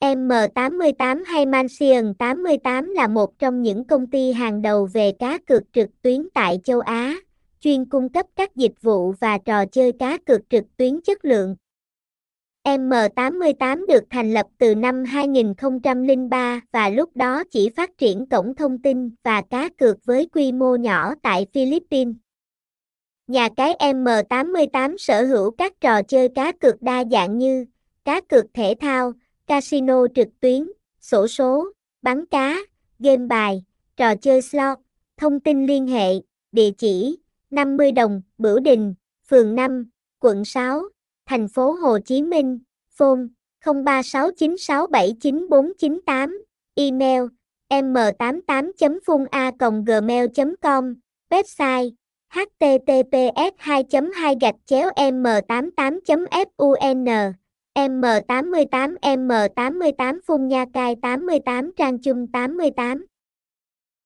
M88 hay Mansion 88 là một trong những công ty hàng đầu về cá cược trực tuyến tại châu Á, chuyên cung cấp các dịch vụ và trò chơi cá cược trực tuyến chất lượng. M88 được thành lập từ năm 2003 và lúc đó chỉ phát triển cổng thông tin và cá cược với quy mô nhỏ tại Philippines. Nhà cái M88 sở hữu các trò chơi cá cược đa dạng như cá cược thể thao, casino trực tuyến, sổ số, bắn cá, game bài, trò chơi slot. Thông tin liên hệ, địa chỉ 50 đồng, Bửu Đình, phường 5, quận 6, thành phố Hồ Chí Minh, phone 0369679498, email m88.phuna.gmail.com, website https 2 2 gạch chéo m 88 fun M88 M88 Phung Nha Cai 88 Trang Chung 88